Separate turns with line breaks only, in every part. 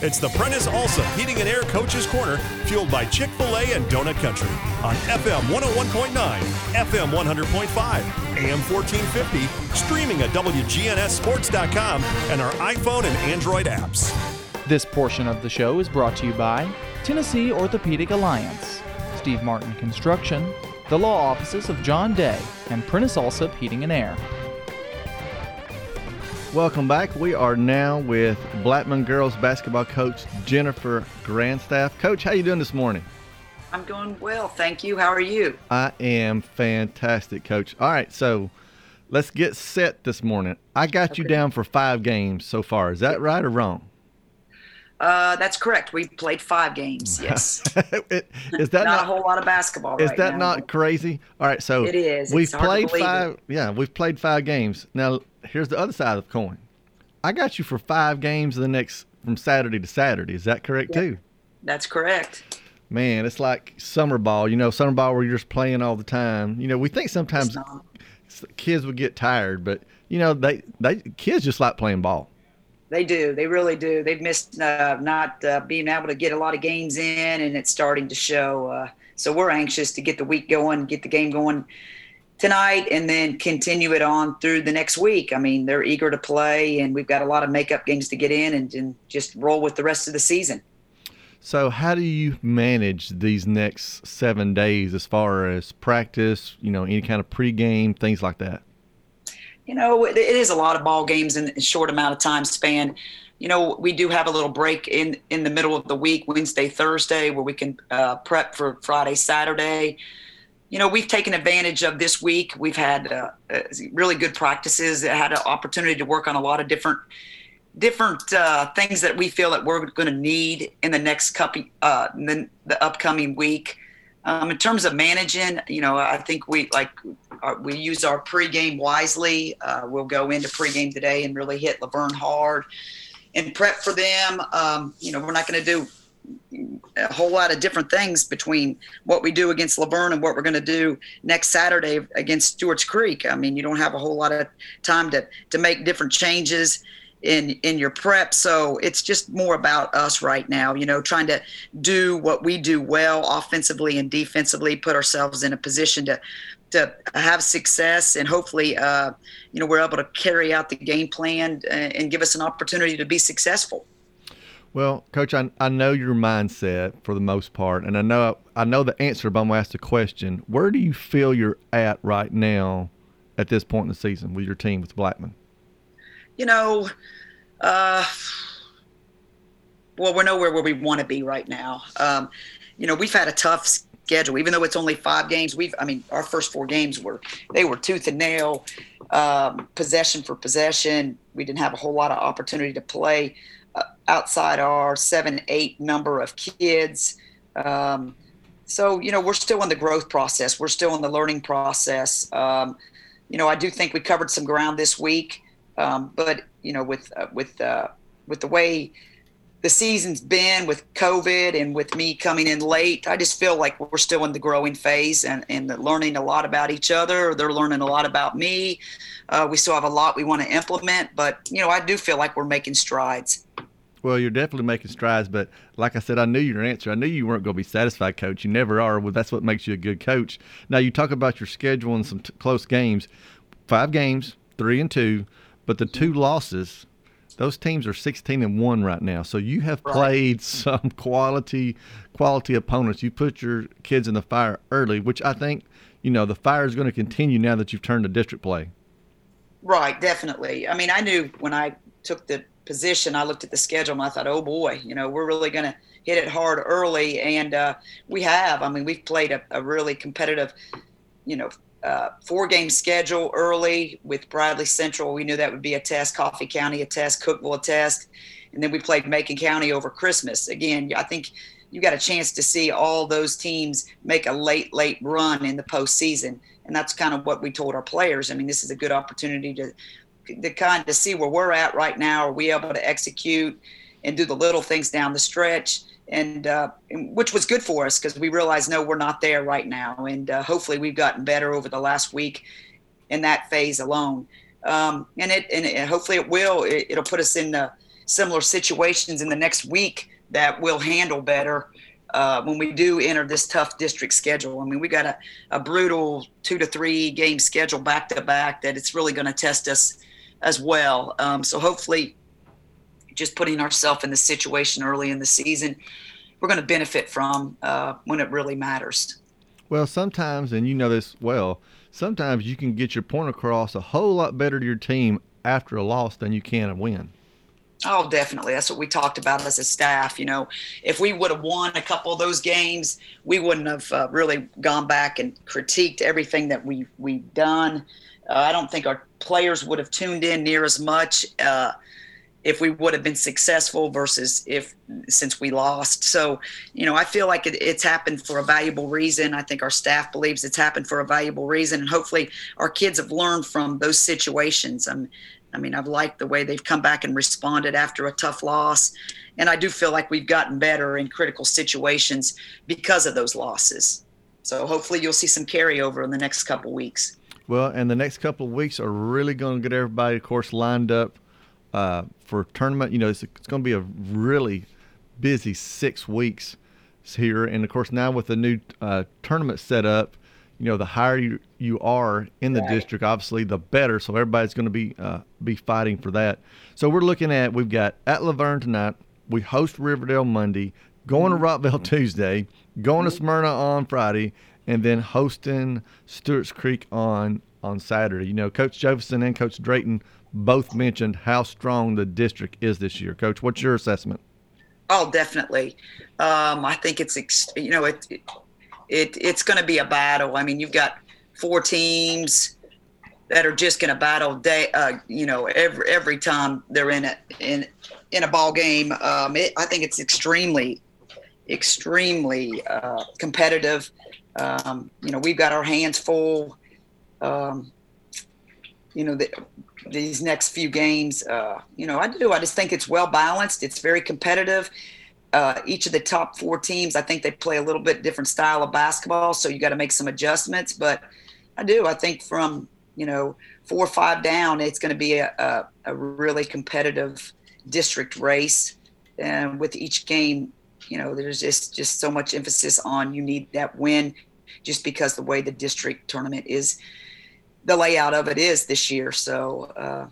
It's the Prentice Alsop Heating and Air Coaches Corner, fueled by Chick fil A and Donut Country on FM 101.9, FM 100.5, AM 1450, streaming at WGNSSports.com, and our iPhone and Android apps.
This portion of the show is brought to you by Tennessee Orthopedic Alliance, Steve Martin Construction, the law offices of John Day, and Prentice Alsop Heating and Air.
Welcome back. We are now with Blackman girls basketball coach Jennifer Grandstaff. Coach, how you doing this morning?
I'm doing well, thank you. How are you?
I am fantastic, coach. All right, so let's get set this morning. I got okay. you down for five games so far. Is that right or wrong?
Uh, that's correct. We played five games. Yes.
it, is that
not, not, a whole lot of basketball?
Is
right
that
now.
not crazy? All right, so
it is.
We've played five. It. Yeah, we've played five games. Now here's the other side of the coin. I got you for five games the next from Saturday to Saturday. Is that correct yeah, too?
That's correct.
Man, it's like summer ball. You know, summer ball where you're just playing all the time. You know, we think sometimes kids would get tired, but you know, they they kids just like playing ball.
They do. They really do. They've missed uh, not uh, being able to get a lot of games in, and it's starting to show. Uh, so we're anxious to get the week going, get the game going tonight and then continue it on through the next week. I mean, they're eager to play, and we've got a lot of makeup games to get in and, and just roll with the rest of the season.
So, how do you manage these next seven days as far as practice, you know, any kind of pregame, things like that?
You know, it is a lot of ball games in a short amount of time span. You know, we do have a little break in in the middle of the week, Wednesday, Thursday, where we can uh, prep for Friday, Saturday you know, we've taken advantage of this week. We've had uh, uh really good practices. Had an opportunity to work on a lot of different different uh, things that we feel that we're going to need in the next couple, uh, the, the upcoming week. Um, in terms of managing, you know, I think we like our, uh, we use our pregame wisely. Uh, we'll go into pregame today and really hit La Vergne hard and prep for them. Um, you know, we're not going to do a whole lot of different things between what we do against La Vergne and what we're going to do next Saturday against Stewart's Creek. I mean, you don't have a whole lot of time to to make different changes in in your prep. So it's just more about us right now, you know, trying to do what we do well offensively and defensively, put ourselves in a position to to have success and hopefully uh, you know we're able to carry out the game plan and, and give us an opportunity to be successful.
Well, Coach, I, I know your mindset for the most part, and I know I know the answer, but I'm gonna ask the question: Where do you feel you're at right now, at this point in the season, with your team with Blackman?
You know, uh, well, we're nowhere where we want to be right now. Um, you know, we've had a tough schedule, even though it's only five games. We've, I mean, our first four games were they were tooth and nail, um, possession for possession. We didn't have a whole lot of opportunity to play outside our seven, eight number of kids. Um, so, you know, we're still in the growth process. We're still in the learning process. Um, you know, I do think we covered some ground this week, um, but you know, with uh, with uh, with the way the season's been with COVID and with me coming in late, I just feel like we're still in the growing phase and, and learning a lot about each other. They're learning a lot about me. Uh, we still have a lot we want to implement, but you know, I do feel like we're making strides.
Well, you're definitely making strides, but like I said, I knew your answer. I knew you weren't going to be satisfied, coach. You never are. Well, that's what makes you a good coach. Now, you talk about your schedule and some t- close games. Five games, three and two, but the two losses, those teams are 16 and one right now. So you have right. played some quality, quality opponents. You put your kids in the fire early, which I think, you know, the fire is going to continue now that you've turned to district play.
Right, definitely. I mean, I knew when I took the position, I looked at the schedule and I thought, oh boy, you know, we're really going to hit it hard early. And uh, we have. I mean, we've played a, a really competitive, you know, uh, four game schedule early with Bradley Central. We knew that would be a test, Coffee County a test, Cookeville a test. And then we played Macon County over Christmas. Again, I think you got a chance to see all those teams make a late, late run in the postseason. And that's kind of what we told our players. I mean, this is a good opportunity to to kind of see where we're at right now. Are we able to execute and do the little things down the stretch? And, uh, which was good for us because we realized no, we're not there right now. And uh, hopefully, we've gotten better over the last week in that phase alone. Um, and it and it, hopefully it will. It, will put us in the similar situations in the next week that we'll handle better uh, when we do enter this tough district schedule. I mean, we got a, a brutal two to three game schedule back to back that it's really going to test us as well. Um, so hopefully, just putting ourselves in the situation early in the season, we're going to benefit from uh, when it really matters.
Well, sometimes, and you know this well, sometimes you can get your point across a whole lot better to your team after a loss than you can a win.
Oh, definitely. That's what we talked about as a staff. You know, if we would have won a couple of those games, we wouldn't have uh, really gone back and critiqued everything that we we've done. Uh, I don't think our players would have tuned in near as much uh, if we would have been successful versus if since we lost. So, you know, I feel like it, it's happened for a valuable reason. I think our staff believes it's happened for a valuable reason, and hopefully, our kids have learned from those situations. Um, I mean, I've liked the way they've come back and responded after a tough loss. And I do feel like we've gotten better in critical situations because of those losses. So hopefully you'll see some carryover in the next couple weeks.
Well, and the next couple of weeks are really going to get everybody, of course, lined up uh, for tournament. You know, it's, it's going to be a really busy six weeks here. And of course, now with the new uh, tournament set up, you know, the higher you, you are in the right. district, obviously, the better. So everybody's going to be uh, be fighting for that. So we're looking at we've got at La Vergne tonight. We host Riverdale Monday, going mm-hmm. to Rockvale Tuesday, going to mm-hmm. Smyrna on Friday, and then hosting Stewart's Creek on on Saturday. You know, Coach Jefferson and Coach Drayton both mentioned how strong the district is this year. Coach, what's your assessment?
Oh, definitely. Um, I think it's you know it, it it's going to be a battle. I mean, you've got four teams that are just going to battle day, uh, you know, every every time they're in a in in a ball game. Um, it, I think it's extremely, extremely uh, competitive. Um, you know, we've got our hands full. Um, you know, the, these next few games. Uh, you know, I do. I just think it's well balanced. It's very competitive uh, each of the top four teams, I think they play a little bit different style of basketball, so you got to make some adjustments. But I do. I think from you know four or five down, it's going to be a, a, a, really competitive district race, and with each game, you know, there's just just so much emphasis on you need that win, just because the way the district tournament is, the layout of it is this year. So. Uh,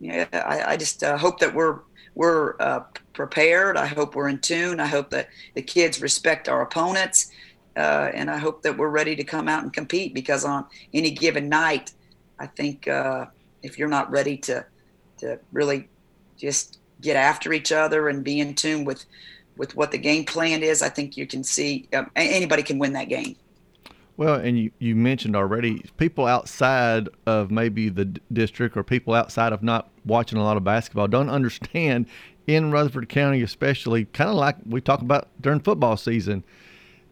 yeah, I, I just uh, hope that we're we're uh, prepared. I hope we're in tune. I hope that the kids respect our opponents. Uh, and I hope that we're ready to come out and compete because on any given night, I think uh, if you're not ready to to really just get after each other and be in tune with with what the game plan is, I think you can see um, anybody can win that game.
Well, and you, you mentioned already people outside of maybe the d- district or people outside of not watching a lot of basketball don't understand in Rutherford County, especially, kind of like we talk about during football season.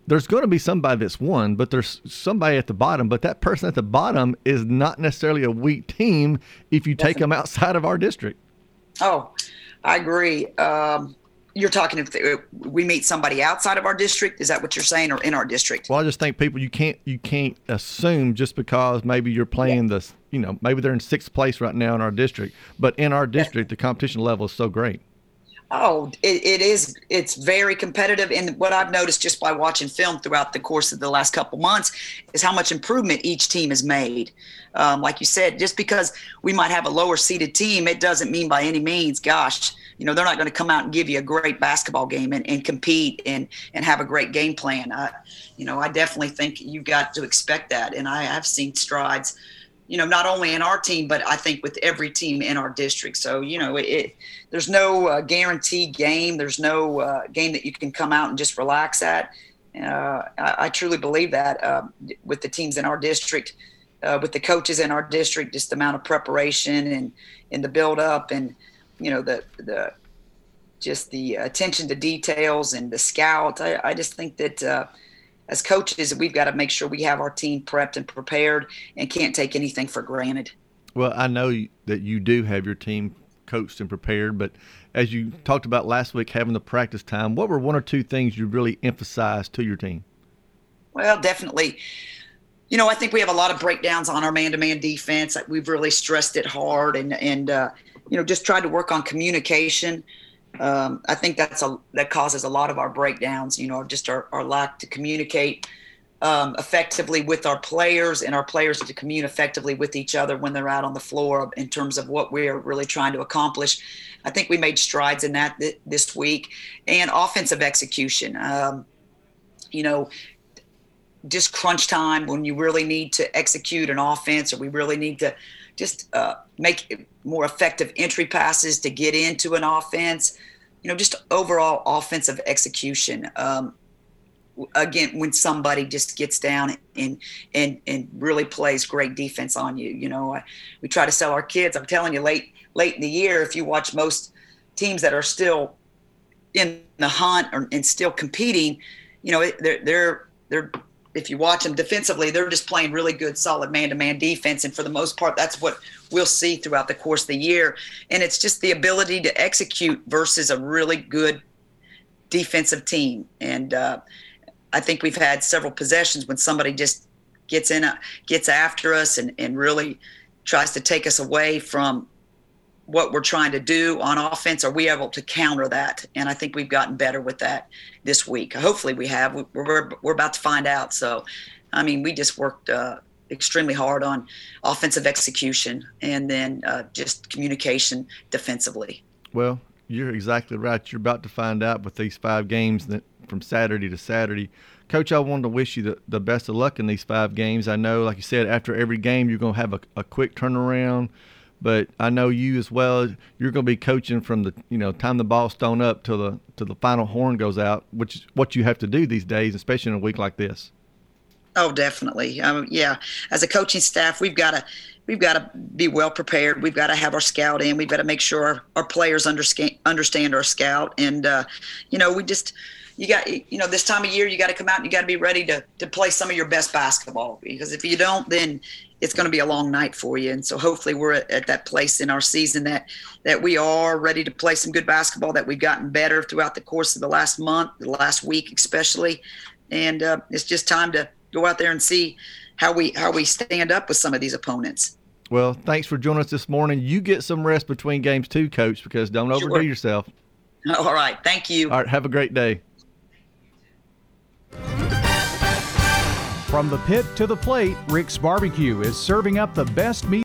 There's going to be somebody that's won, but there's somebody at the bottom. But that person at the bottom is not necessarily a weak team if you take them outside of our district.
Oh, I agree. Um, you're talking if we meet somebody outside of our district? Is that what you're saying or in our district?
Well i just think people you can't you can't assume just because maybe you're playing yeah. the you know maybe they're in sixth place right now in our district but in our district the competition level is so great
oh it, it is it's very competitive and what i've noticed just by watching film throughout the course of the last couple months is how much improvement each team has made um, like you said just because we might have a lower seeded team it doesn't mean by any means gosh you know they're not going to come out and give you a great basketball game and, and compete and and have a great game plan. I, you know, I definitely think you've got to expect that, and I have seen strides. You know, not only in our team, but I think with every team in our district. So you know, it, there's no uh, guaranteed game. There's no uh, game that you can come out and just relax at. Uh, I, I, truly believe that uh, with the teams in our district, uh, with the coaches in our district, just the amount of preparation and and the build up and you know the the just the attention to details and the scout. I, I just think that uh, as coaches, we've got to make sure we have our team prepped and prepared and can't take anything for granted.
Well, I know that you do have your team coached and prepared, but as you talked about last week, having the practice time, what were one or two things you really emphasized to your team?
Well, definitely. You know, I think we have a lot of breakdowns on our man-to-man defense. We've really stressed it hard, and and uh, you know, just tried to work on communication. Um, I think that's a that causes a lot of our breakdowns. You know, just our, our lack to communicate um, effectively with our players and our players to communicate effectively with each other when they're out on the floor in terms of what we're really trying to accomplish. I think we made strides in that th- this week and offensive execution. Um, you know, just crunch time when you really need to execute an offense or we really need to just uh, make more effective entry passes to get into an offense. You know, just overall offensive execution. Um, again, when somebody just gets down and and and really plays great defense on you, you know, I, we try to sell our kids. I'm telling you, late late in the year, if you watch most teams that are still in the hunt or, and still competing, you know, they're they're they're if you watch them defensively, they're just playing really good, solid man-to-man defense, and for the most part, that's what we'll see throughout the course of the year. And it's just the ability to execute versus a really good defensive team. And uh, I think we've had several possessions when somebody just gets in, a, gets after us, and and really tries to take us away from what we're trying to do on offense? Are we able to counter that? And I think we've gotten better with that this week. Hopefully, we have. We're, we're, we're about to find out. So, I mean, we just worked uh, extremely hard on offensive execution and then uh, just communication defensively.
Well, you're exactly right. You're about to find out with these five games that from Saturday to Saturday. Coach, I wanted to wish you the, the best of luck in these five games. I know, like you said, after every game, you're going to have a, a quick turnaround but I know you as well. You're going to be coaching from the you know time the ball's thrown up till the till the final horn goes out, which is what you have to do these days, especially in a week like this.
Oh, definitely. Um, yeah, as a coaching staff, we've got to we've got to be well prepared. We've got to have our scout in. We've got to make sure our, our players understand understand our scout, and uh, you know we just you got you know this time of year you got to come out and you got to be ready to to play some of your best basketball because if you don't then it's going to be a long night for you. And so hopefully we're at, at, that place in our season that that we are ready to play some good basketball that we've gotten better throughout the course of the last month the last week especially. And uh, it's just time to go out there and see how we how we stand up with some of these opponents.
Well thanks for joining us this morning. You get some rest between games too coach because don't sure. overdo yourself.
All right. Thank you.
All right. Have a great day
From the pit to the plate, Rick's Barbecue is serving up the best meat.